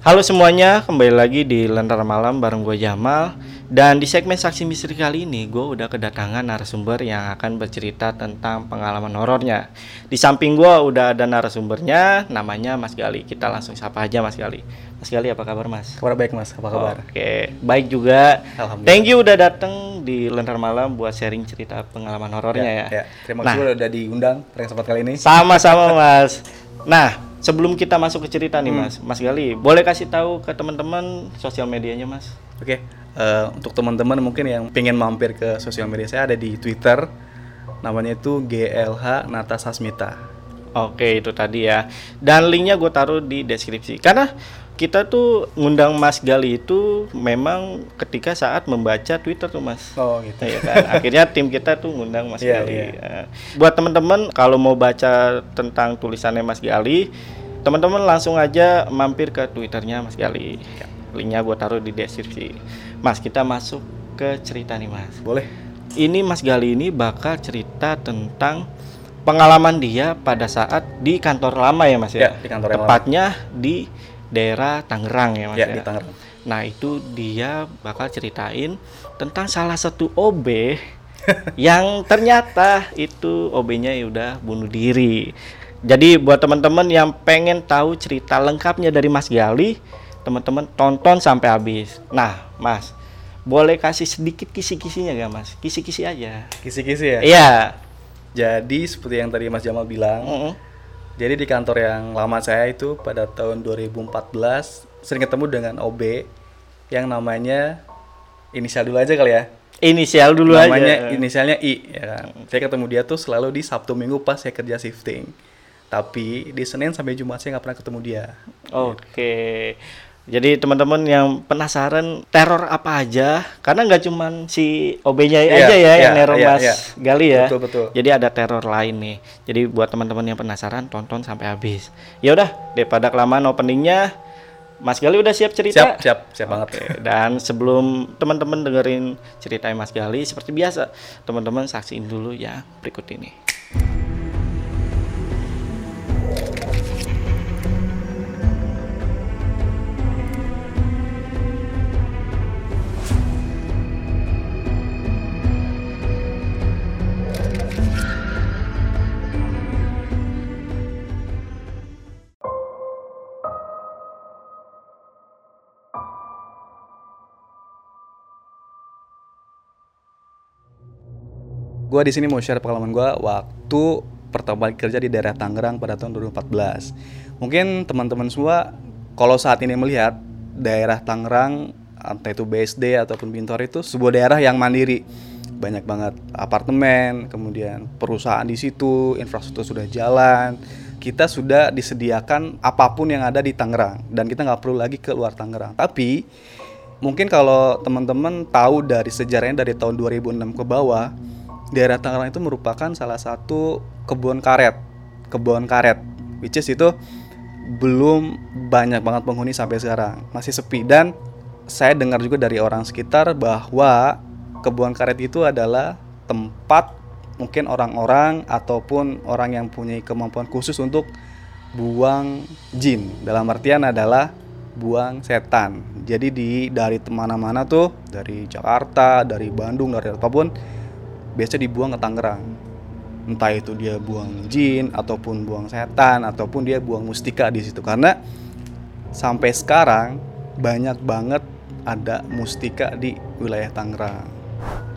Halo semuanya, kembali lagi di Lentera Malam bareng gue Jamal Dan di segmen Saksi Misteri kali ini gue udah kedatangan narasumber yang akan bercerita tentang pengalaman horornya Di samping gue udah ada narasumbernya, namanya Mas Gali Kita langsung sapa aja Mas Gali Mas Gali apa kabar Mas? Kabar baik Mas, apa kabar? Oke, baik juga Alhamdulillah. Thank you udah datang di Lentera Malam buat sharing cerita pengalaman horornya ya, ya. Terima Nah. kasih udah diundang pada kesempatan kali ini. Sama-sama Mas. Nah, sebelum kita masuk ke cerita Hmm. nih Mas, Mas Gali, boleh kasih tahu ke teman-teman sosial medianya Mas? Oke, eh, untuk teman-teman mungkin yang pengen mampir ke sosial media saya ada di Twitter, namanya itu GLH Nata Sasmita. Oke, itu tadi ya. Dan linknya gue taruh di deskripsi. Karena kita tuh ngundang Mas Gali itu memang ketika saat membaca Twitter tuh Mas. Oh gitu. Iya kan. Akhirnya tim kita tuh ngundang Mas Iya, Gali. iya. Eh, Buat teman-teman kalau mau baca tentang tulisannya Mas Gali, teman-teman langsung aja mampir ke Twitternya Mas Gali. Linknya gue taruh di deskripsi. Mas, kita masuk ke cerita nih Mas. Boleh? Ini Mas Gali ini bakal cerita tentang pengalaman dia pada saat di kantor lama ya Mas ya. Ya, di kantor yang lama. Tepatnya di daerah Tangerang ya Mas Ya, ya. di Tangerang. Nah itu dia bakal ceritain tentang salah satu OB yang ternyata itu OB-nya ya udah bunuh diri. Jadi buat teman-teman yang pengen tahu cerita lengkapnya dari Mas Gali, teman-teman tonton sampai habis. Nah, Mas, boleh kasih sedikit kisi-kisinya gak Mas? Kisi-kisi aja. Kisi-kisi ya. Iya. Jadi seperti yang tadi Mas Jamal bilang, Mm-mm. Jadi di kantor yang lama saya itu pada tahun 2014 sering ketemu dengan OB yang namanya inisial dulu aja kali ya. Inisial dulu namanya aja. inisialnya I ya kan. Saya ketemu dia tuh selalu di Sabtu Minggu pas saya kerja shifting. Tapi di Senin sampai Jumat saya nggak pernah ketemu dia. Oke. Jadi teman-teman yang penasaran teror apa aja, karena nggak cuman si OB-nya Iya, aja ya iya, yang neror iya, Mas iya. Gali ya. Betul, betul. Jadi ada teror lain nih. Jadi buat teman-teman yang penasaran tonton sampai habis. Ya udah, daripada kelamaan openingnya, Mas Gali udah siap cerita? Siap, siap, siap banget. Oke, dan sebelum teman-teman dengerin cerita Mas Gali seperti biasa, teman-teman saksiin dulu ya berikut ini. Gua di sini mau share pengalaman gua waktu pertama kali kerja di daerah Tangerang pada tahun 2014. Mungkin teman-teman semua kalau saat ini melihat daerah Tangerang entah itu BSD ataupun Bintor itu sebuah daerah yang mandiri. Banyak banget apartemen, kemudian perusahaan di situ, infrastruktur sudah jalan. Kita sudah disediakan apa pun yang ada di Tangerang dan kita nggak perlu lagi ke luar Tangerang. Tapi mungkin kalau teman-teman tahu dari sejarahnya dari tahun 2006 ke bawah, daerah Tangerang itu merupakan salah satu kebun karet, kebun karet, which is itu belum banyak banget penghuni sampai sekarang, masih sepi. Dan saya dengar juga dari orang sekitar bahwa kebun karet itu adalah tempat mungkin orang-orang ataupun orang yang punya kemampuan khusus untuk buang jin. Dalam artian adalah buang setan. Jadi di dari mana-mana tuh dari Jakarta dari Bandung dari apa pun biasa dibuang ke Tangerang entah itu dia buang jin ataupun buang setan ataupun dia buang mustika di situ karena sampai sekarang banyak banget ada mustika di wilayah Tangerang.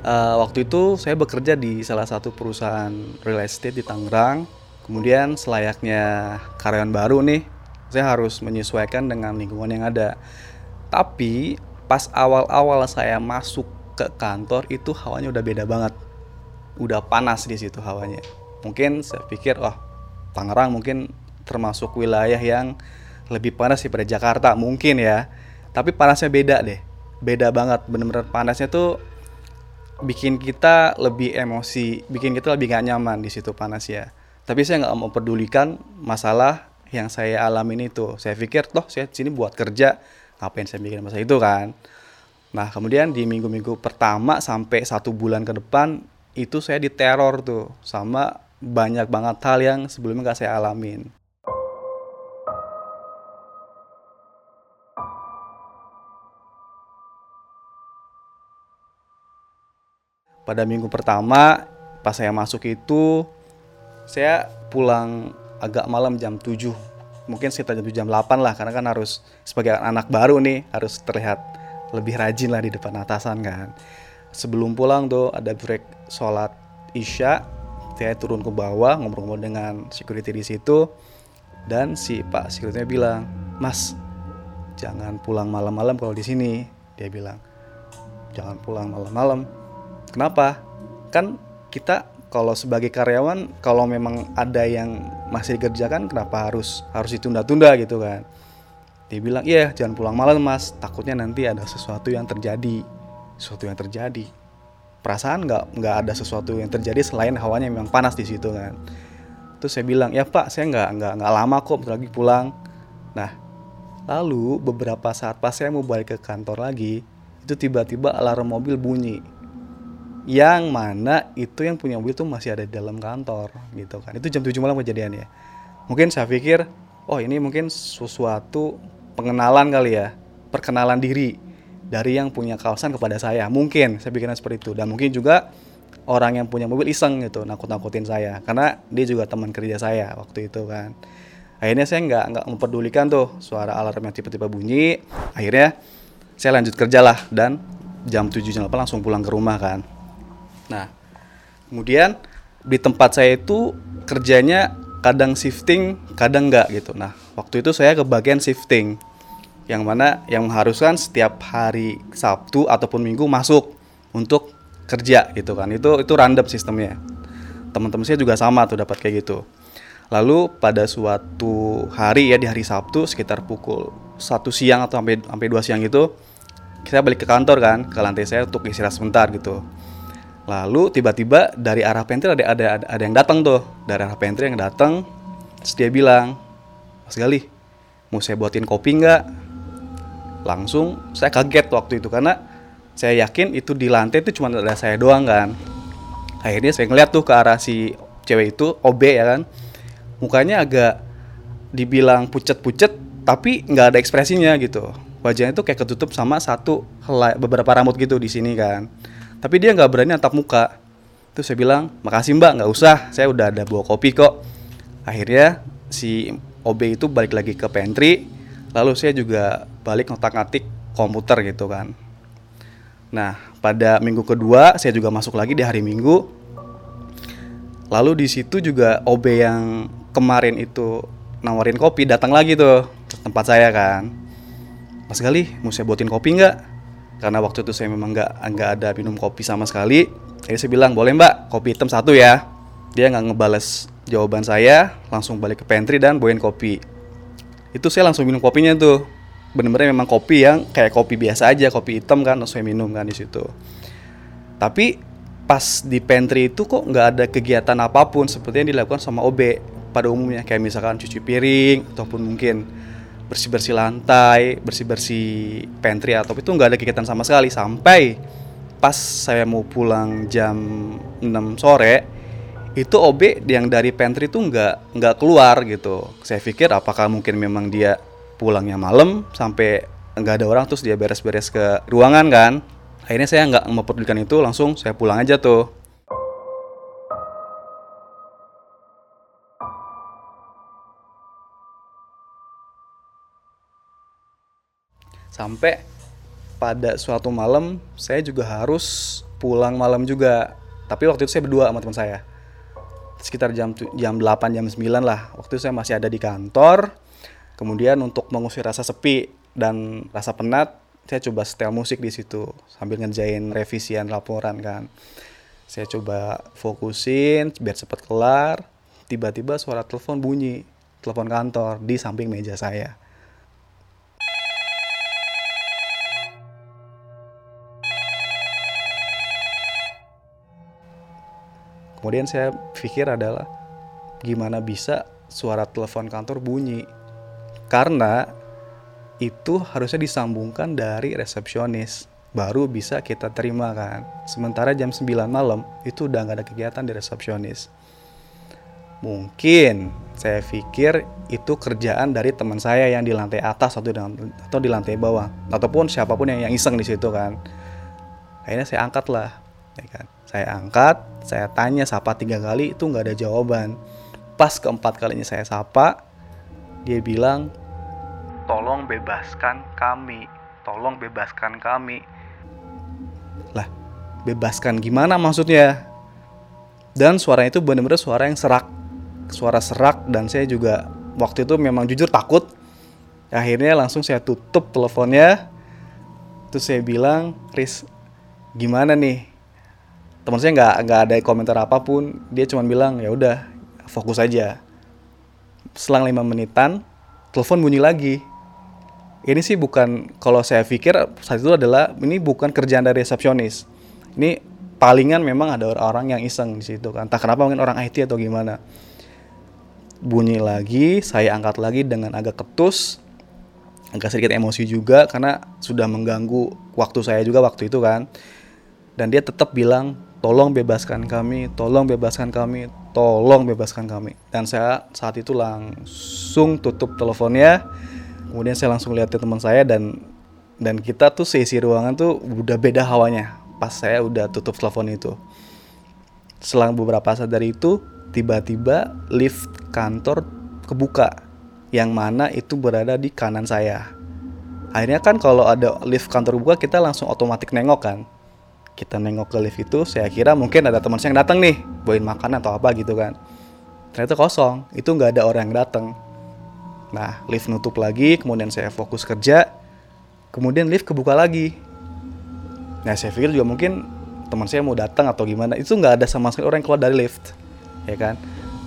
Eh, waktu itu saya bekerja di salah satu perusahaan real estate di Tangerang. Kemudian selayaknya karyawan baru nih, saya harus menyesuaikan dengan lingkungan yang ada. Tapi pas awal-awal saya masuk ke kantor itu hawanya udah beda banget. Udah panas di situ hawanya. Mungkin saya pikir wah Tangerang mungkin termasuk wilayah yang lebih panas daripada Jakarta mungkin ya. Tapi panasnya beda deh. Beda banget. Bener-bener panasnya tuh bikin kita lebih emosi, bikin kita lebih gak nyaman di situ panas ya. Tapi saya nggak mau pedulikan masalah yang saya alamin itu. Saya pikir toh saya sini buat kerja, ngapain saya mikirin masalah itu kan. Nah kemudian di minggu-minggu pertama sampai satu bulan ke depan itu saya diteror tuh sama banyak banget hal yang sebelumnya nggak saya alamin. Pada minggu pertama, pas saya masuk itu, saya pulang agak malam jam 7. Mungkin sekitar jam 7, jam 8 lah, karena kan harus sebagai anak baru nih, harus terlihat lebih rajin lah di depan atasan kan. Sebelum pulang tuh ada break sholat isya saya turun ke bawah ngobrol-ngobrol dengan security di situ dan si pak security bilang mas jangan pulang malam-malam kalau di sini. Dia bilang jangan pulang malam-malam. Kenapa? Kan kita kalau sebagai karyawan kalau memang ada yang masih dikerjakan kenapa harus harus ditunda-tunda gitu kan? Dia bilang iya jangan pulang malam mas. Takutnya nanti ada sesuatu yang terjadi. Sesuatu yang terjadi perasaan nggak nggak ada sesuatu yang terjadi selain hawanya memang panas di situ kan. Terus saya bilang ya pak saya nggak nggak nggak lama kok lagi pulang. Nah lalu beberapa saat pas saya mau balik ke kantor lagi itu tiba-tiba alarm mobil bunyi. Yang mana itu yang punya mobil tuh masih ada di dalam kantor gitu kan. Itu jam 7 malam kejadiannya mungkin saya pikir oh ini mungkin sesuatu pengenalan kali ya perkenalan diri dari yang punya kawasan kepada saya. Mungkin saya pikirnya seperti itu dan mungkin juga orang yang punya mobil iseng gitu nakut-nakutin saya karena dia juga teman kerja saya waktu itu kan. Akhirnya saya nggak nggak memperdulikan tuh suara alarm yang tiba-tiba bunyi. Akhirnya saya lanjut kerja lah dan jam 7 jam 8 langsung pulang ke rumah kan. Nah, kemudian di tempat saya itu kerjanya kadang shifting, kadang enggak gitu. Nah, waktu itu saya ke bagian shifting yang mana yang mengharuskan setiap hari Sabtu ataupun Minggu masuk untuk kerja gitu kan. Itu itu random sistemnya. Teman-teman saya juga sama tuh dapat kayak gitu. Lalu pada suatu hari ya di hari Sabtu sekitar pukul satu siang atau sampai sampai dua siang itu saya balik ke kantor kan ke lantai saya untuk istirahat sebentar gitu. Lalu tiba-tiba dari arah pantry ada ada ada, yang datang tuh. Dari arah pantry yang datang terus dia bilang Mas Gali mau saya buatin kopi nggak langsung saya kaget waktu itu karena saya yakin itu di lantai itu cuma ada saya doang kan. Akhirnya saya ngeliat tuh ke arah si cewek itu OB ya kan. Mukanya agak dibilang pucet-pucet tapi nggak ada ekspresinya gitu. Wajahnya itu kayak ketutup sama satu helai, beberapa rambut gitu di sini kan. Tapi dia nggak berani natap muka. Terus saya bilang makasih mbak nggak usah. Saya udah ada bawa kopi kok. Akhirnya si OB itu balik lagi ke pantry. Lalu saya juga balik ngotak-ngatik komputer gitu kan. Nah, pada minggu kedua saya juga masuk lagi di hari Minggu. Lalu di situ juga OB yang kemarin itu nawarin kopi datang lagi tuh ke tempat saya kan. Mas Gali, mau saya buatin kopi nggak? Karena waktu itu saya memang nggak nggak ada minum kopi sama sekali. Jadi saya bilang boleh mbak, kopi hitam satu ya. Dia nggak ngebales jawaban saya, langsung balik ke pantry dan bawain kopi. Itu saya langsung minum kopinya tuh bener-bener memang kopi yang kayak kopi biasa aja kopi hitam kan saya minum kan di situ. Tapi pas di pantry itu kok nggak ada kegiatan apa pun seperti yang dilakukan sama OB pada umumnya. Kayak misalkan cuci piring ataupun mungkin bersih-bersih lantai, bersih-bersih pantry atau itu nggak ada kegiatan sama sekali. Sampai pas saya mau pulang jam 6 sore itu OB yang dari pantry itu nggak nggak keluar gitu. Saya pikir apakah mungkin memang dia pulangnya malam sampai nggak ada orang terus dia beres-beres ke ruangan kan. Akhirnya saya nggak memperdulikan itu langsung saya pulang aja tuh. Sampai pada suatu malam saya juga harus pulang malam juga. Tapi waktu itu saya berdua sama teman saya. Sekitar jam jam 8 jam 9 lah. Waktu itu saya masih ada di kantor Kemudian untuk mengusir rasa sepi dan rasa penat, saya coba setel musik di situ sambil ngerjain revisian laporan kan. Saya coba fokusin biar cepat kelar. Tiba-tiba suara telepon bunyi, telepon kantor di samping meja saya. Kemudian saya pikir adalah gimana bisa suara telepon kantor bunyi karena itu harusnya disambungkan dari resepsionis. Baru bisa kita terima kan. Sementara jam 9 malam itu udah nggak ada kegiatan di resepsionis. Mungkin saya pikir itu kerjaan dari teman saya yang di lantai atas atau di, atau di lantai bawah. Ataupun siapa pun yang, yang iseng di situ kan. Akhirnya saya angkat lah ya kan. Saya angkat, saya tanya sapa tiga kali? Itu nggak ada jawaban. Pas keempat kalinya saya sapa, dia bilang, tolong bebaskan kami, tolong bebaskan kami. Lah, bebaskan gimana maksudnya? Dan suaranya itu benar-benar suara yang serak, suara serak dan saya juga waktu itu memang jujur takut. Akhirnya langsung saya tutup teleponnya. Terus saya bilang, Riz, gimana nih? Teman saya nggak nggak ada komentar apa pun. Dia cuma bilang, ya udah, fokus aja. Selang lima menitan, telepon bunyi lagi. Ini sih bukan kalau saya pikir saat itu adalah ini bukan kerjaan dari resepsionis. Ini palingan memang ada orang yang iseng di situ kan. Entah kenapa mungkin orang IT atau gimana. Bunyi lagi, saya angkat lagi dengan agak ketus, agak sedikit emosi juga karena sudah mengganggu waktu saya juga waktu itu kan dan dia tetap bilang tolong bebaskan kami tolong bebaskan kami tolong bebaskan kami dan saya saat itu langsung tutup teleponnya kemudian saya langsung lihat teman saya dan dan kita tuh sesi ruangan tuh udah beda hawanya pas saya udah tutup telepon itu selang beberapa saat dari itu tiba-tiba lift kantor kebuka yang mana itu berada di kanan saya. Akhirnya kan kalau ada lift kantor gua kita langsung otomatis nengok kan. Kita nengok ke lift itu, saya kira mungkin ada teman saya yang datang nih, bawain makanan atau apa gitu kan. Ternyata kosong, itu nggak ada orang yang datang. Nah, lift nutup lagi, kemudian saya fokus kerja, kemudian lift kebuka lagi. Nah, saya pikir juga mungkin teman saya mau datang atau gimana, itu nggak ada sama sekali orang yang keluar dari lift, ya kan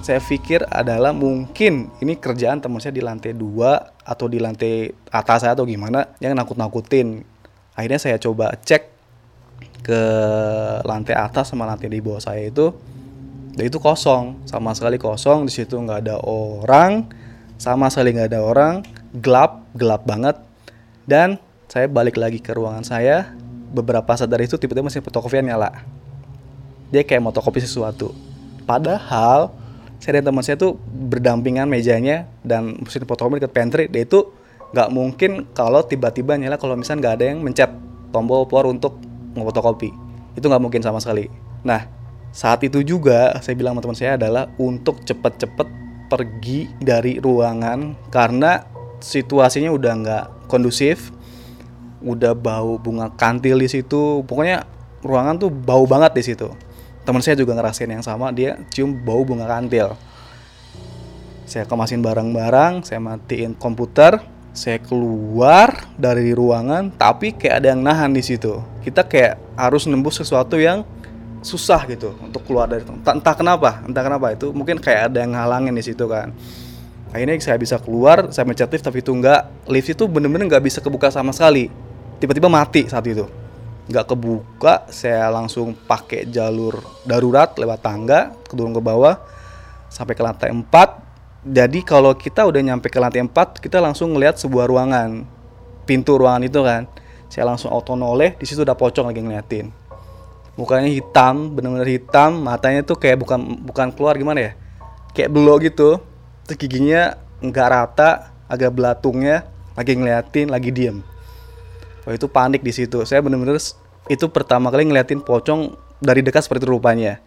saya pikir adalah mungkin ini kerjaan teman saya di lantai dua atau di lantai atas saya atau gimana yang nakut-nakutin. Akhirnya saya coba cek ke lantai atas sama lantai di bawah saya itu, dan itu kosong, sama sekali kosong. Di situ nggak ada orang, sama sekali nggak ada orang, gelap, gelap banget. Dan saya balik lagi ke ruangan saya. Beberapa saat dari itu tiba-tiba mesin fotokopian nyala. Dia kayak mau fotokopi sesuatu. Padahal saya dan teman saya tuh berdampingan mejanya dan mesin fotokopi dekat pantry dia itu nggak mungkin kalau tiba-tiba nyala kalau misalnya nggak ada yang mencet tombol power untuk ngefotokopi itu nggak mungkin sama sekali nah saat itu juga saya bilang sama teman saya adalah untuk cepet-cepet pergi dari ruangan karena situasinya udah nggak kondusif udah bau bunga kantil di situ. Pokoknya ruangan tuh bau banget di situ. Teman saya juga ngerasain yang sama dia cium bau bunga kantil. Saya kemasin barang-barang saya matiin komputer saya keluar dari ruangan tapi kayak ada yang nahan di situ. Kita kayak harus nembus sesuatu yang susah gitu untuk keluar dari entah, entah kenapa entah kenapa itu mungkin kayak ada yang ngalangin di situ kan. Akhirnya saya bisa keluar saya mencet lift tapi itu enggak lift itu bener-bener nggak bisa kebuka sama sekali. Tiba-tiba mati saat itu. Nggak kebuka saya langsung pakai jalur darurat lewat tangga turun ke bawah sampai ke lantai 4 jadi kalau kita udah nyampe ke lantai 4 kita langsung ngelihat sebuah ruangan. Pintu ruangan itu kan. Saya langsung auto noleh di situ udah pocong lagi ngeliatin mukanya hitam bener-bener hitam matanya tuh kayak bukan bukan keluar gimana ya kayak belok gitu terus giginya nggak rata agak belatungnya lagi ngeliatin lagi diem Wah itu panik di situ. Saya bener-bener itu pertama kali ngeliatin pocong dari dekat seperti itu rupanya.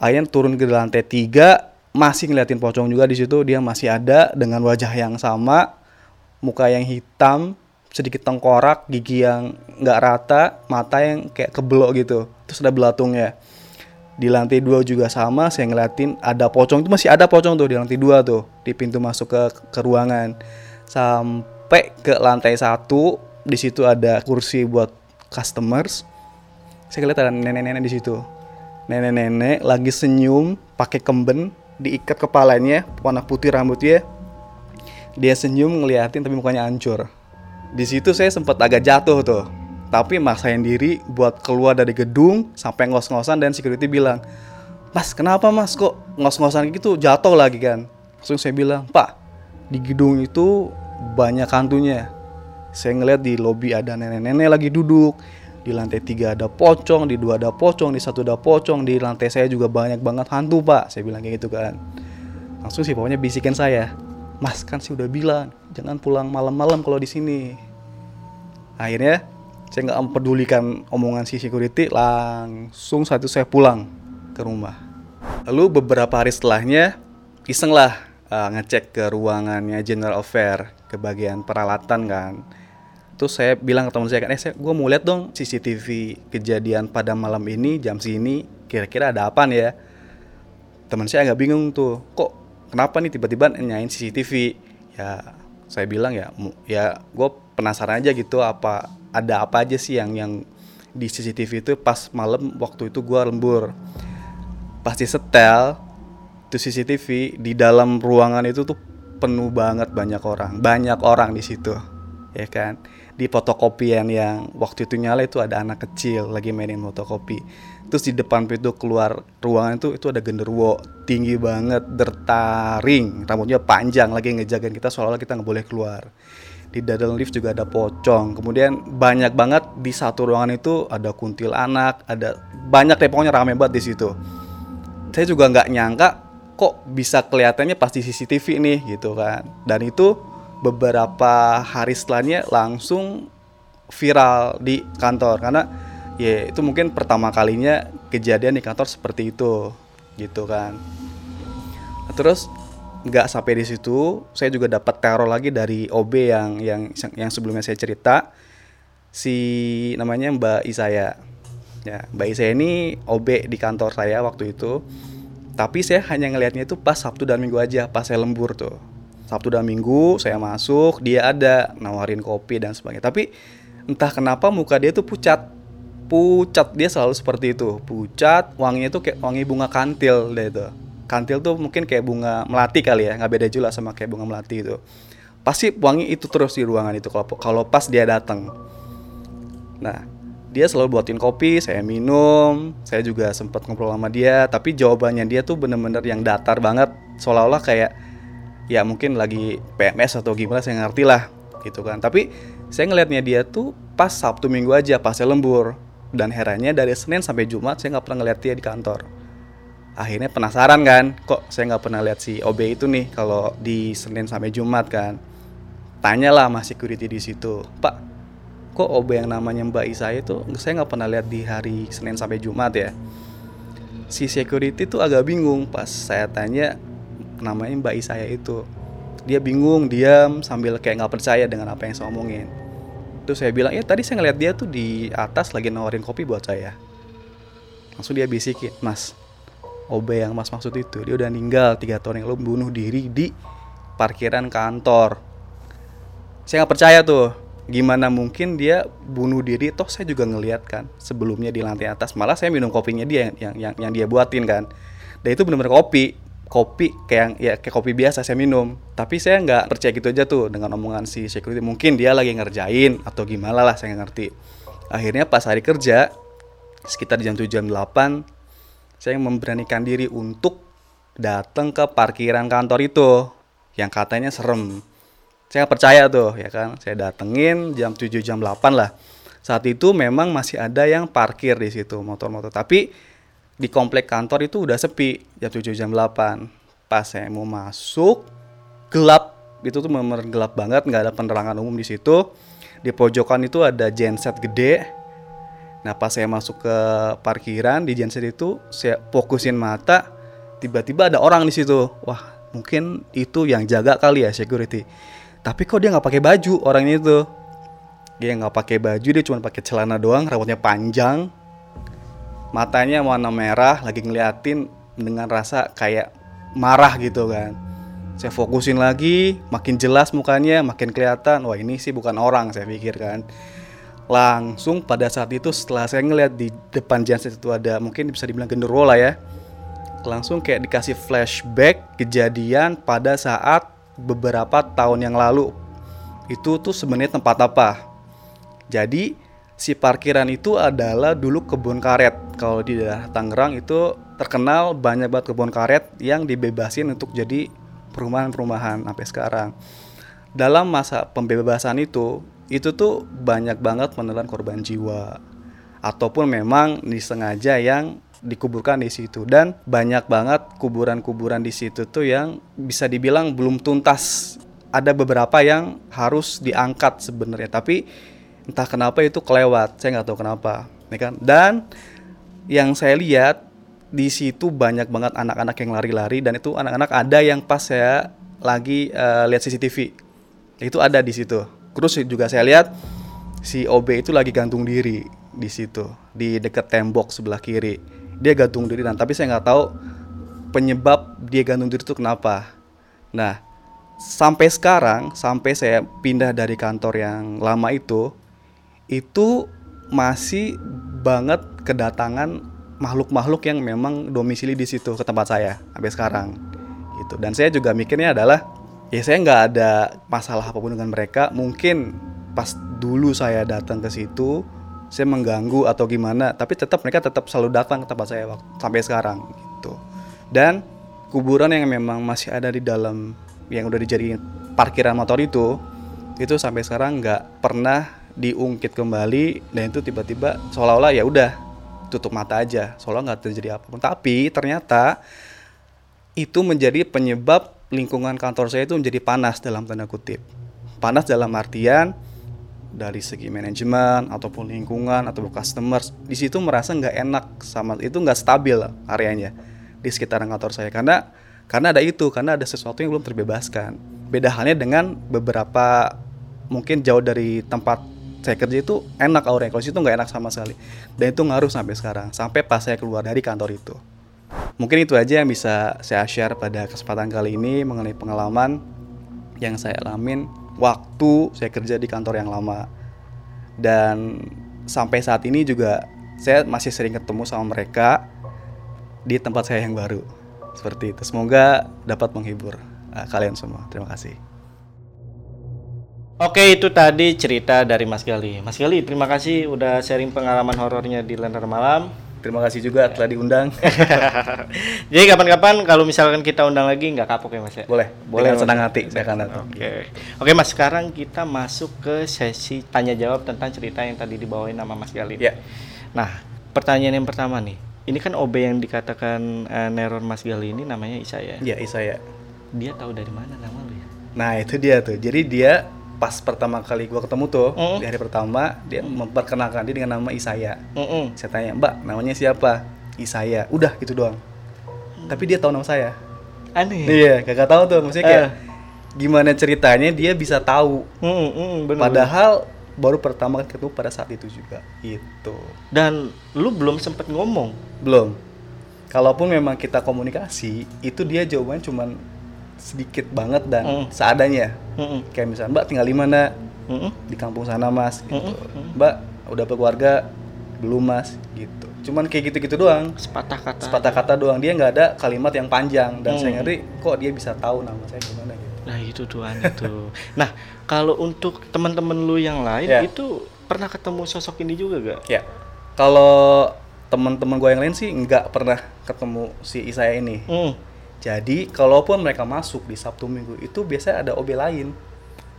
Ayan turun ke lantai tiga masih ngeliatin pocong juga di situ. Dia masih ada dengan wajah yang sama muka yang hitam sedikit tengkorak gigi yang nggak rata mata yang kayak kebelok gitu. Terus ada belatungnya. Di lantai dua juga sama saya ngeliatin ada pocong itu masih ada pocong tuh di lantai dua tuh di pintu masuk ke ke ruangan. Sampai ke lantai satu di situ ada kursi buat customers. Saya ngeliat ada nenek-nenek di situ. Nenek-nenek lagi senyum pakai kemben diikat kepalanya warna putih rambutnya dia senyum ngeliatin tapi mukanya hancur. Di situ saya sempat agak jatuh tuh. Tapi maksain diri buat keluar dari gedung sampai ngos-ngosan dan security bilang mas kenapa mas? Kok ngos-ngosan gitu? Jatuh lagi kan? Langsung saya bilang pak di gedung itu banyak hantunya. Saya ngeliat di lobi ada nenek-nenek lagi duduk di lantai tiga ada pocong di dua ada pocong di satu ada pocong di lantai saya juga banyak banget hantu pak saya bilang kayak gitu kan langsung sih pokoknya bisikin saya Mas kan sih udah bilang jangan pulang malam-malam kalau di sini. Akhirnya saya nggak mempedulikan omongan si security, langsung saat itu saya pulang ke rumah. Lalu beberapa hari setelahnya iseng lah uh, ngecek ke ruangannya General Affair ke bagian peralatan kan. Terus saya bilang ke teman saya kan, eh saya gue mau lihat dong CCTV kejadian pada malam ini jam sini kira-kira ada apa ya. Teman saya agak bingung tuh, kok kenapa nih tiba-tiba nyanyiin CCTV? Ya saya bilang ya, ya gue penasaran aja gitu apa ada apa aja sih yang yang di CCTV itu pas malam waktu itu gue lembur. Pasti setel itu CCTV di dalam ruangan itu tuh penuh banget banyak orang, banyak orang di situ, ya kan di fotokopian yang waktu itu nyala itu ada anak kecil lagi mainin fotokopi. Terus di depan pintu keluar ruangan itu itu ada genderuwo tinggi banget dertaring rambutnya panjang lagi ngejagain kita seolah-olah kita nggak boleh keluar. Di dalam lift juga ada pocong. Kemudian banyak banget di satu ruangan itu ada kuntil anak ada banyak deh pokoknya rame banget di situ. Saya juga nggak nyangka kok bisa kelihatannya pasti CCTV nih gitu kan. Dan itu beberapa hari setelahnya langsung viral di kantor. Karena ya itu mungkin pertama kalinya kejadian di kantor seperti itu gitu kan. Nah, terus nggak sampai di situ saya juga dapat teror lagi dari OB yang yang yang sebelumnya saya cerita si namanya Mbak Isaya. Ya Mbak Isaya ini OB di kantor saya waktu itu tapi saya hanya ngelihatnya itu pas Sabtu dan Minggu aja pas saya lembur tuh Sabtu dan Minggu saya masuk, dia ada nawarin kopi dan sebagainya. Tapi entah kenapa muka dia tuh pucat. Pucat dia selalu seperti itu. Pucat, wanginya tuh kayak wangi bunga kantil deh itu. Kantil tuh mungkin kayak bunga melati kali ya, nggak beda juga sama kayak bunga melati itu. Pasti wangi itu terus di ruangan itu kalau kalau pas dia datang. Nah, dia selalu buatin kopi, saya minum, saya juga sempat ngobrol sama dia, tapi jawabannya dia tuh bener-bener yang datar banget, seolah-olah kayak ya mungkin lagi PMS atau gimana saya ngerti lah gitu kan. Tapi saya ngelihatnya dia tuh pas Sabtu Minggu aja pas saya lembur. Dan herannya dari Senin sampai Jumat saya nggak pernah ngeliat dia di kantor. Akhirnya penasaran kan kok saya nggak pernah lihat si OB itu nih kalau di Senin sampai Jumat kan. Tanyalah mas security di situ Pak kok OB yang namanya Mbak Isa itu saya nggak pernah lihat di hari Senin sampai Jumat ya? Si security tuh agak bingung. Pas saya tanya namanya Mbak Isaya itu. Dia bingung diam sambil kayak nggak percaya dengan apa yang saya omongin. Terus saya bilang ya tadi saya ngeliat dia tuh di atas lagi nawarin kopi buat saya. Langsung dia bisikin mas OB yang mas maksud itu dia udah meninggal tiga tahun yang lalu bunuh diri di parkiran kantor. Saya nggak percaya tuh gimana mungkin dia bunuh diri toh saya juga ngeliat kan sebelumnya di lantai atas malah saya minum kopinya dia yang yang yang dia buatin kan. Dan itu benar-benar kopi kopi kayak ya kayak kopi biasa saya minum. Tapi saya nggak percaya gitu aja tuh dengan omongan si security. Mungkin dia lagi ngerjain atau gimana lah saya nggak ngerti. Akhirnya pas hari kerja sekitar jam 7 jam 8 saya memberanikan diri untuk datang ke parkiran kantor itu yang katanya serem. Saya gak percaya tuh ya kan? Saya datengin jam 7 jam 8 lah. Saat itu memang masih ada yang parkir di situ motor-motor. Tapi di komplek kantor itu udah sepi jam 7 jam 8 pas saya mau masuk gelap. Itu tuh bener gelap banget nggak ada penerangan umum di situ. Di pojokan itu ada genset gede. Nah pas saya masuk ke parkiran di genset itu saya fokusin mata tiba-tiba ada orang di situ. Wah mungkin itu yang jaga kali ya security. Tapi kok dia nggak pakai baju orang itu. Dia nggak pakai baju dia cuma pakai celana doang rambutnya panjang matanya warna merah lagi ngeliatin dengan rasa kayak marah gitu kan. Saya fokusin lagi makin jelas mukanya makin kelihatan wah ini sih bukan orang saya pikir kan. Langsung pada saat itu setelah saya ngeliat di depan genset itu ada mungkin bisa dibilang genderuwo lah ya langsung kayak dikasih flashback kejadian pada saat beberapa tahun yang lalu. Itu tuh sebenarnya tempat apa. Jadi si parkiran itu adalah dulu kebun karet. Kalau di daerah Tangerang itu terkenal banyak banget kebun karet yang dibebasin untuk jadi perumahan-perumahan sampai sekarang. Dalam masa pembebasan itu, itu tuh banyak banget menelan korban jiwa. Ataupun memang disengaja yang dikuburkan di situ dan banyak banget kuburan-kuburan di situ tuh yang bisa dibilang belum tuntas. Ada beberapa yang harus diangkat sebenarnya, tapi entah kenapa itu kelewat. Saya nggak tahu kenapa, ya kan? Dan yang saya lihat di situ banyak banget anak-anak yang lari-lari dan itu anak-anak ada yang pas saya lagi uh, lihat CCTV itu ada di situ. Terus juga saya lihat si OB itu lagi gantung diri di situ di dekat tembok sebelah kiri dia gantung diri dan tapi saya nggak tahu penyebab dia gantung diri itu kenapa nah sampai sekarang sampai saya pindah dari kantor yang lama itu itu masih banget kedatangan makhluk-makhluk yang memang domisili di situ ke tempat saya sampai sekarang. Gitu. Dan saya juga mikirnya adalah ya saya nggak ada masalah apa pun dengan mereka. Mungkin pas dulu saya datang ke situ saya mengganggu atau gimana tapi tetap mereka tetap selalu datang ke tempat saya waktu, sampai sekarang gitu. Dan kuburan yang memang masih ada di dalam yang udah dijadiin parkiran motor itu itu sampai sekarang nggak pernah diungkit kembali dan itu tiba-tiba seolah-olah ya udah tutup mata aja seolah nggak terjadi apa pun. Tapi ternyata itu menjadi penyebab lingkungan kantor saya itu menjadi panas dalam tanda kutip. Panas dalam artian dari segi manajemen ataupun lingkungan atau customers di situ merasa nggak enak sama itu nggak stabil areanya di sekitaran kantor saya. Karena karena ada itu karena ada sesuatu yang belum terbebaskan. Beda halnya dengan beberapa mungkin jauh dari tempat saya kerja itu enak auranya. Kalau situ nggak enak sama sekali. Dan itu ngaruh sampai sekarang sampai pas saya keluar dari kantor itu. Mungkin itu aja yang bisa saya share pada kesempatan kali ini mengenai pengalaman yang saya alamin waktu saya kerja di kantor yang lama. Dan sampai saat ini juga saya masih sering ketemu sama mereka di tempat saya yang baru. Seperti itu. Semoga dapat menghibur uh, kalian semua. Terima kasih Oke itu tadi cerita dari Mas Gali Mas Gali terima kasih udah sharing pengalaman horornya di Lentera Malam Terima kasih juga telah diundang. Jadi kapan-kapan kalau misalkan kita undang lagi nggak kapok ya mas ya? Boleh. Boleh. Dengan senang hati saya akan datang. Oke. Oke mas sekarang kita masuk ke sesi tanya jawab tentang cerita yang tadi dibawain nama Mas Galin. Ya. Nah pertanyaan yang pertama nih, ini kan OB yang dikatakan uh, neror Mas Gali ini namanya Isaya. Iya Isaya. Dia tahu dari mana nama lu ya? Nah itu dia tuh. Jadi dia pas pertama kali gue ketemu tuh mm. di hari pertama dia memperkenalkan dia dengan nama Isaya. Mm -mm. Saya tanya Mbak namanya siapa? Isaya. Udah gitu doang. Mm. Tapi dia tahu nama saya. Aneh. Iya kagak tahu tuh maksudnya kayak uh. gimana ceritanya dia bisa tahu. Mm, mm, bener, Padahal baru pertama kali ketemu pada saat itu juga itu. Dan lu belum sempat ngomong? Belum. Kalaupun memang kita komunikasi, itu dia jawabannya cuman sedikit banget dan mm. seadanya. Mm Kayak misalnya Mbak tinggal di mana? Mm Di kampung sana Mas. Gitu. Mm Mbak udah berkeluarga? Belum Mas. Gitu. Cuman kayak gitu-gitu doang. Sepatah kata. Sepatah kata doang. Dia nggak ada kalimat yang panjang dan mm. saya ngeri kok dia bisa tahu nama saya gimana gitu. Nah itu tuhan itu. nah kalau untuk teman-teman lu yang lain yeah. itu pernah ketemu sosok ini juga gak? Ya. Yeah. Kalau teman-teman gue yang lain sih nggak pernah ketemu si Isaya ini. Mm jadi kalaupun mereka masuk di Sabtu Minggu itu biasanya ada OB lain.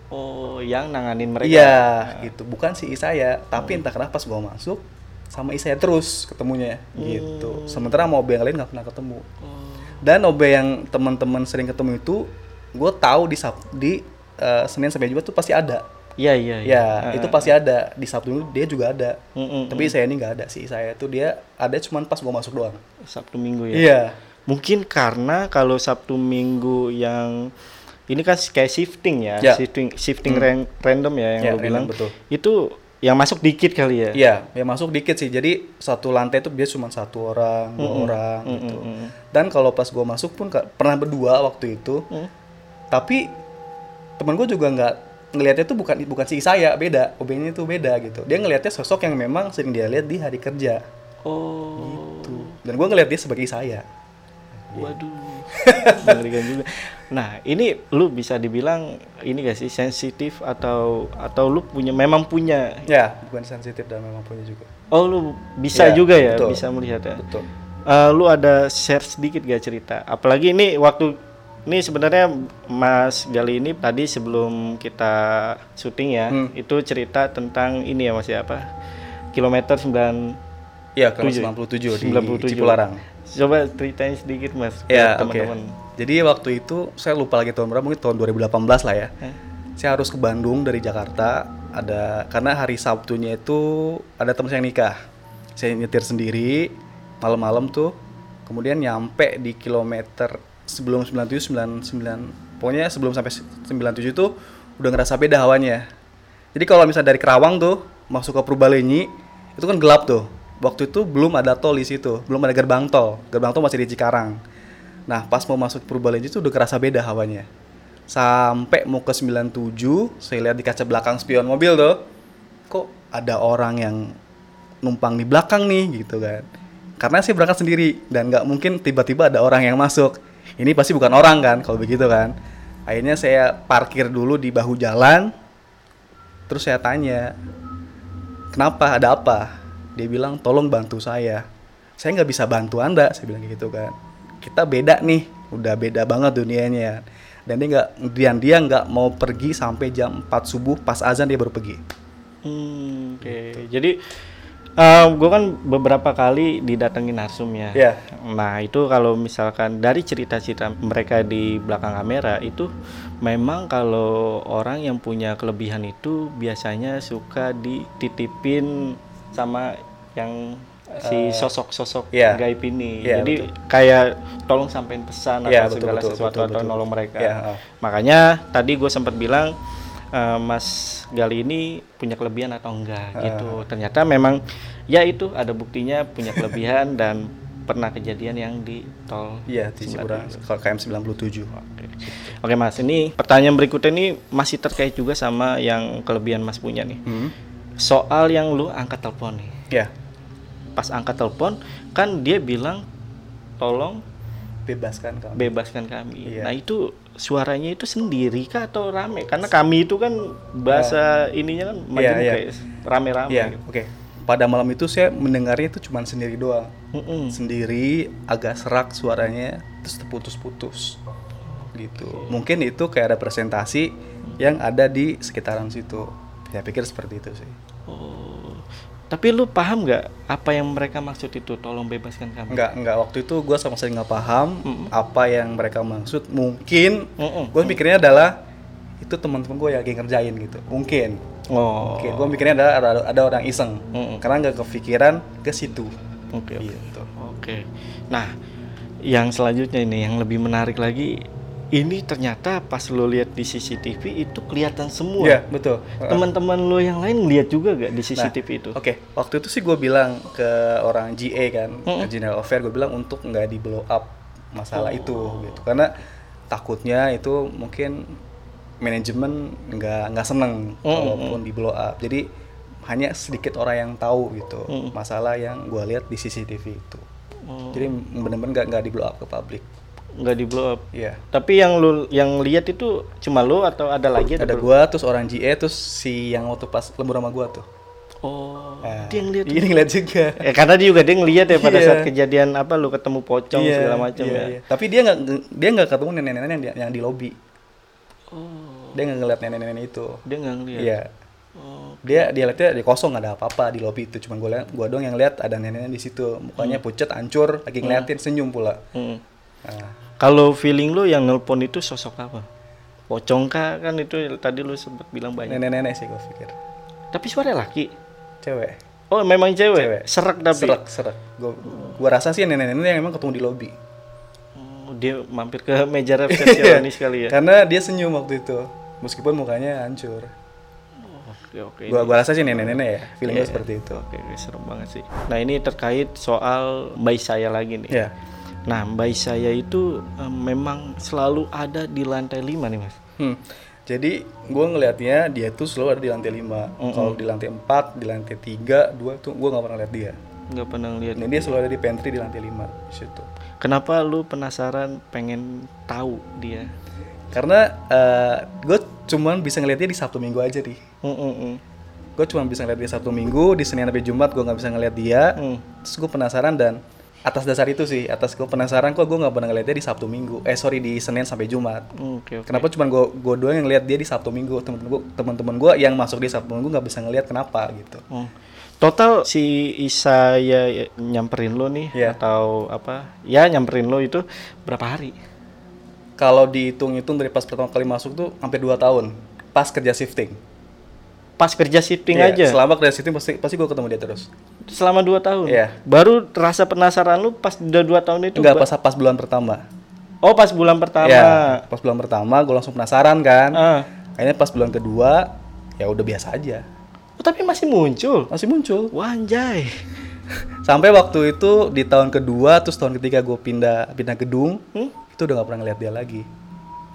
Oh, yang nanganin mereka. Iya, nah. gitu. Bukan si Isaya, tapi hmm. entah kenapa pas gua masuk sama Isaya terus ketemunya hmm. gitu. Sementara sama OB yang lain nggak pernah ketemu. Oh. Dan OB yang teman-teman sering ketemu itu gue tahu di Sab di uh, Senin sampai Jumat tuh pasti ada. Iya iya. iya. Ya, uh, itu pasti ada di Sabtu Minggu dia juga ada. Mm, mm, Tapi saya ini nggak ada sih. Saya tuh dia ada cuman pas gua masuk doang. Sabtu Minggu ya. Iya. Mungkin karena kalau Sabtu Minggu yang ini kan kayak shifting ya, ya. shifting shifting hmm. random ya yang ya, lo bilang. Betul. Itu yang masuk dikit kali ya? Iya, yang masuk dikit sih. Jadi satu lantai itu biasa cuma satu orang, dua -hmm. orang -hmm. gitu. -hmm. Dan kalau pas gue masuk pun pernah berdua waktu itu. Mm. Tapi teman gue juga nggak ngelihatnya tuh bukan bukan si saya beda, OB-nya itu beda gitu. Dia ngelihatnya sosok yang memang sering dia lihat di hari kerja. Oh. Gitu. Dan gue ngelihat dia sebagai saya. Waduh, mengerikan juga. Nah, ini lu bisa dibilang ini gak sih sensitif atau atau lu punya memang punya? Ya, bukan sensitif dan memang punya juga. Oh, lu bisa ya, juga ya, betul. bisa melihat ya. Betul. Uh, lu ada share sedikit gak cerita? Apalagi ini waktu ini sebenarnya Mas Gali ini tadi sebelum kita syuting ya, hmm. itu cerita tentang ini ya Mas ya apa? Kilometer 9 Iya, kelas Tujuh. 97 di 97. Cipularang. Coba ceritain sedikit mas Ya, teman-teman. Jadi waktu itu saya lupa lagi tahun berapa, mungkin tahun 2018 lah ya. Eh, Saya harus ke Bandung dari Jakarta. Ada karena hari Sabtunya itu ada teman saya yang nikah. Saya nyetir sendiri malam-malam tuh. Kemudian nyampe di kilometer sebelum 97 99 pokoknya sebelum sampai 97 tuh udah ngerasa beda hawanya. Jadi kalau misalnya dari Kerawang tuh masuk ke Purbalenyi itu kan gelap tuh. Waktu itu belum ada tol di situ, belum ada gerbang tol. Gerbang tol masih di Cikarang. Nah, pas mau masuk Purbalenyi itu udah kerasa beda hawanya. Sampai mau ke 97, saya lihat di kaca belakang spion mobil tuh. Kok ada orang yang numpang di belakang nih gitu kan. Karena saya berangkat sendiri dan nggak mungkin tiba-tiba ada orang yang masuk. Ini pasti bukan orang kan kalau begitu kan. Akhirnya saya parkir dulu di bahu jalan. Terus saya tanya, kenapa ada apa? Dia bilang tolong bantu saya. Saya nggak bisa bantu anda, saya bilang gitu kan. Kita beda nih, udah beda banget dunianya. Dan dia nggak, dan dia nggak mau pergi sampai jam 4 subuh pas azan dia baru pergi. Hmm, Oke, jadi gue kan beberapa kali didatengin narsum ya. Iya. Nah itu kalau misalkan dari cerita-cerita mereka di belakang kamera itu memang kalau orang yang punya kelebihan itu biasanya suka dititipin sama yang si sosok-sosok iya. gaib ini. Iya, Jadi kayak tolong sampein pesan Iya, atau betul, segala betul, sesuatu betul, atau betul. nolong mereka. Iya, oh. Makanya tadi gue sempat bilang eh, Mas Gali ini punya kelebihan atau enggak Ah. gitu. Ternyata memang ya itu ada buktinya punya kelebihan dan pernah kejadian yang di tol. Iya, di kalau KM 97. Oke. Oke Mas, ini pertanyaan berikutnya ini masih terkait juga sama yang kelebihan Mas punya nih. Hmm. Soal yang lu angkat telepon nih. Ya, Pas angkat telepon kan dia bilang tolong bebaskan kamu. bebaskan kami. Iya. Nah itu suaranya itu sendiri kah atau rame? Karena kami itu kan bahasa ininya kan majemuk iya. kayak rame-rame. Iya, gitu. oke. Pada malam itu saya mendengarnya itu cuma sendiri doang. Mm-mm. Sendiri, agak serak suaranya, terus terputus-putus. Gitu. Mungkin itu kayak ada presentasi yang ada di sekitaran situ. Saya pikir seperti itu sih. Oh. Tapi lu paham nggak apa yang mereka maksud itu? Tolong bebaskan kami. Enggak, enggak. Waktu itu gue sama sekali nggak paham Mm-mm. apa yang mereka maksud. Mungkin Mm-mm. gue mikirnya adalah itu teman-teman gue yang lagi ngerjain gitu. Mungkin. Oh. Oke, gue mikirnya adalah ada, ada orang iseng. Mm-mm. Karena nggak kepikiran ke situ. Oke. oke. Gitu. Oke. Nah, yang selanjutnya ini yang lebih menarik lagi, ini ternyata pas lo lihat di CCTV itu kelihatan semua. Iya, betul. Teman-teman lo yang lain lihat juga gak di Nah, CCTV itu? Oke, waktu itu sih gue bilang ke orang GA kan, Mm-mm. ke General Affair, gue bilang untuk nggak di blow up masalah Oh. itu gitu, karena takutnya itu mungkin manajemen nggak nggak seneng Mm-mm. walaupun di blow up. Jadi hanya sedikit orang yang tahu gitu Mm-mm. masalah yang gue lihat di CCTV itu. Oh, Jadi bener-bener nggak nggak di blow up ke publik. Nggak di blow up. Iya. Tapi yang lu yang lihat itu cuma lo atau ada lagi? Ada gua terus orang GA terus si yang waktu pas lembur sama gua tuh. Oh, Nah, dia yang lihat. Ini ngeliat juga. Ya, karena dia juga dia ngeliat ya pada Iya. saat kejadian apa lu ketemu pocong Iya, segala macam iya, ya. iya. Tapi dia nggak dia nggak ketemu nenek-nenek yang, di- yang di lobi. Oh, Dia nggak ngeliat nenek-nenek itu. dia nggak ngeliat. Iya. Oh, Dia dia lihatnya di kosong ada apa-apa di lobi itu. Cuman gue liat, gua doang yang lihat ada nenek-nenek di situ. Mukanya pucet, hancur, lagi ngeliatin senyum pula. hmm. Nah, Kalau feeling lu yang nelpon itu sosok apa? Pocong kah? Kan itu tadi lu sempat bilang banyak. nenek-nenek sih gue pikir. Tapi suara laki. Cewek. Oh, memang cewek. Cewek. Serak tapi. Serak, serak. Gua gua rasa sih nenek-nenek yang emang ketemu di lobi. Oh, dia mampir ke meja resepsionis kali ya. Karena dia senyum waktu itu. Meskipun mukanya hancur. Oke, oke. Gua gua rasa sih nenek-nenek ya. Feeling Iya. gua seperti itu. Oke, serem banget sih. Nah, ini terkait soal bayi saya lagi nih. Ya. Nah, bayi saya itu eh, memang selalu ada di lantai 5 nih, Mas. Hmm. Jadi gue ngelihatnya dia tuh selalu ada di lantai 5 Mm-mm. Kalau di lantai 4, di lantai 3, 2 tuh gue nggak pernah lihat dia. Nggak pernah lihat. Nah, dia selalu ada di pantry di lantai 5 di situ. Kenapa lu penasaran pengen tahu dia? Karena gue cuman bisa ngeliat dia di Sabtu Minggu aja nih. Mm, mm, mm. Gue cuma bisa ngeliat dia Sabtu Minggu, di Senin sampai Jumat gue nggak bisa ngeliat dia. Mm. Terus gue penasaran dan atas dasar itu sih, atas gue penasaran kok gue nggak pernah ngeliat dia di Sabtu Minggu. Eh sorry di Senin sampai Jumat. Oke, oke. Kenapa cuman gue gue doang yang lihat dia di Sabtu Minggu? Teman-teman gue yang masuk di Sabtu Minggu nggak bisa ngeliat kenapa gitu. Oh. Total si Isa ya nyamperin lo nih Iya. atau apa? Ya nyamperin lo itu berapa hari? Kalau dihitung-hitung dari pas pertama kali masuk tuh hampir 2 tahun. Pas kerja shifting. Pas kerja shifting Iya, aja. Selama kerja shifting pasti pasti gue ketemu dia terus. Selama dua tahun. Iya. Baru rasa penasaran lu pas udah dua tahun itu. Enggak pas pas bulan pertama. Oh pas bulan pertama. Iya, pas bulan pertama gue langsung penasaran kan. Ah. Akhirnya pas bulan kedua ya udah biasa aja. Oh, tapi masih muncul. Masih muncul. Wah anjay. Sampai waktu itu di tahun kedua terus tahun ketiga gue pindah pindah gedung, Hmm? itu udah gak pernah ngeliat dia lagi.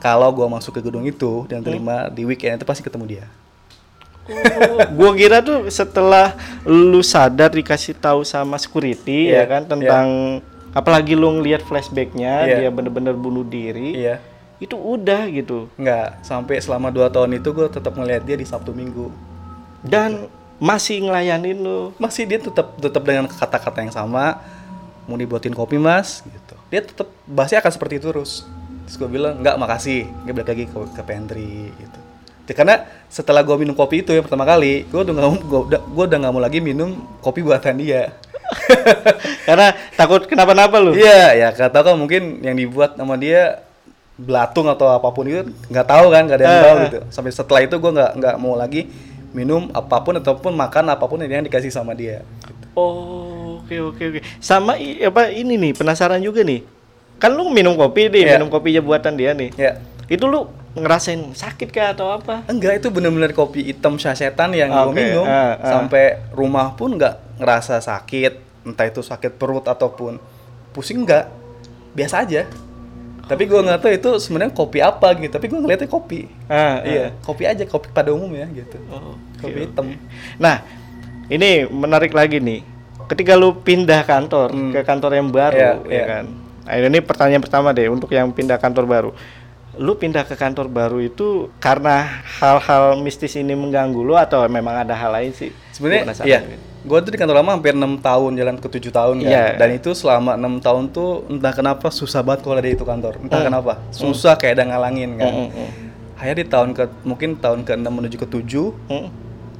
Kalau gue masuk ke gedung itu dan terima di weekend itu pasti ketemu dia. Gua kira tuh setelah lu sadar dikasih tahu sama security Iya, ya kan tentang apalagi lu ngeliat flashbacknya Iya. dia bener-bener bunuh diri Iya. itu udah gitu Enggak, sampai selama dua tahun itu gue tetap ngeliat dia di Sabtu Minggu. dan masih ngelayanin lu Masih dia tetap tetap dengan kata-kata yang sama. Mau dibuatin kopi mas, gitu. Dia tetap bahasnya akan seperti itu terus. Terus gue bilang enggak makasih, dia balik lagi ke, ke pantry gitu. Karena setelah gue minum kopi itu yang pertama kali, gue udah nggak mau gue udah, udah mau lagi minum kopi buatan dia. karena takut kenapa-napa lu Iya, ya kata kan mungkin yang dibuat sama dia belatung atau apa pun itu nggak tahu kan, nggak ada yang Eh, tahu eh. gitu. Sampai setelah itu gue nggak nggak mau lagi minum apa pun ataupun makan apa pun yang dikasih sama dia. oh oke oke oke sama i- apa ini nih penasaran juga nih kan lu minum kopi nih Iya. minum kopinya buatan dia nih Ya, itu lu ngerasain sakit kah atau apa enggak itu bener-bener kopi hitam sasetan yang gue Oke, minum ah, ah. sampai rumah pun nggak ngerasa sakit, entah itu sakit perut ataupun pusing nggak, biasa aja. Tapi gue nggak tahu itu sebenarnya kopi apa gitu. Tapi gue ngeliatnya kopi. Ah, Iya, kopi aja, kopi pada umumnya gitu. Oh, kopi oke, hitam. oke. Nah, ini menarik lagi nih. Ketika lu pindah kantor Hmm. ke kantor yang baru, Iya, ya iya. kan. Nah, ini pertanyaan pertama deh untuk yang pindah kantor baru. Lu pindah ke kantor baru itu karena hal-hal mistis ini mengganggu lu atau memang ada hal lain sih? Sebenarnya iya. gitu. Gue tuh di kantor lama hampir 6 tahun, jalan ke 7 tahun kan. Iya. Dan itu selama 6 tahun tuh entah kenapa susah banget kalau ada itu kantor. Entah Hmm. kenapa. Susah kayak ada ngalangin kan. Hmm, hmm, hmm. Akhirnya di tahun ke mungkin tahun ke-6 menuju ke 7 Hmm.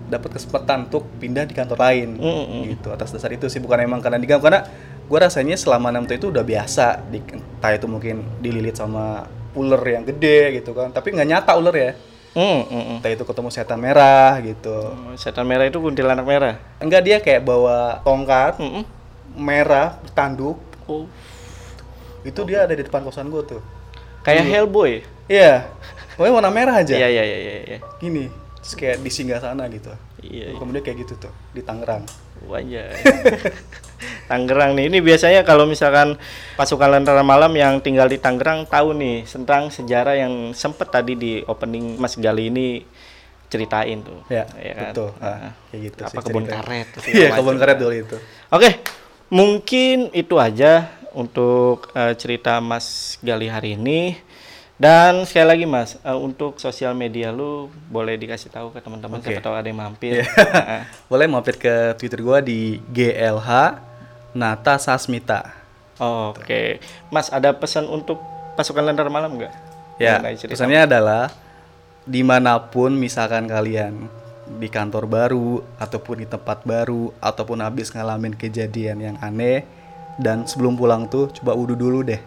dapat kesempatan untuk pindah di kantor lain. Hmm, hmm. Gitu. Atas dasar itu sih bukan emang karena diganggu karena gue rasanya selama 6 tahun itu udah biasa di entah itu mungkin dililit sama ular yang gede gitu kan. Tapi nggak nyata ular ya. Hmm, hmm, hmm. Entah itu ketemu setan merah gitu. Oh, Setan merah itu kuntilanak merah. Enggak dia kayak bawa tongkat Hmm, hmm. merah tanduk Oh, itu dia ada di depan kosan gue tuh kayak Hellboy. iya pokoknya warna merah aja Iya, iya, iya, iya, iya. gini terus kayak di singgah sana gitu Iya, iya. kemudian kayak gitu tuh di Tangerang Wajah. Tangerang nih. Ini biasanya kalau misalkan pasukan lentera malam yang tinggal di Tangerang tahu nih tentang sejarah yang sempet tadi di opening Mas Gali ini ceritain tuh. ya, kan? betul Nah, Ah, kayak gitu apa sih kebun karet. iya kebun karet dulu itu Oke, mungkin itu aja untuk eh, cerita Mas Gali hari ini. Dan sekali lagi Mas, eh, untuk sosial media lu boleh dikasih tahu ke teman-teman Oke. siapa tahu ada yang mampir. Iya. boleh mampir ke twitter gua di GLH Nata Sasmita Oke, Mas ada pesan untuk pasukan lentera malam nggak? Ya, pesannya adalah di mana pun misalkan kalian di kantor baru ataupun di tempat baru ataupun habis ngalamin kejadian yang aneh dan sebelum pulang tuh coba wudhu dulu deh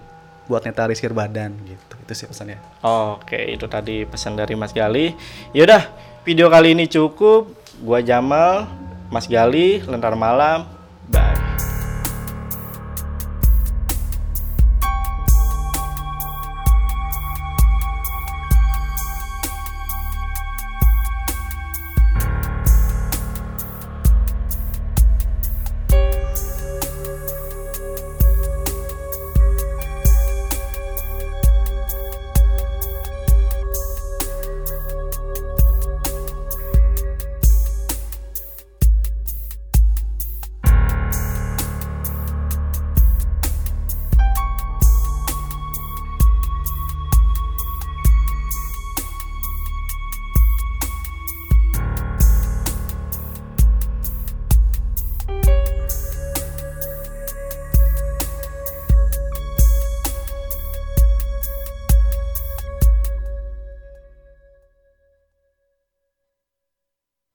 buat netarisir badan gitu itu sih pesannya Oke, itu tadi pesan dari Mas Gali. Yaudah, video kali ini cukup. Gua Jamal, Mas Gali, Lentera Malam.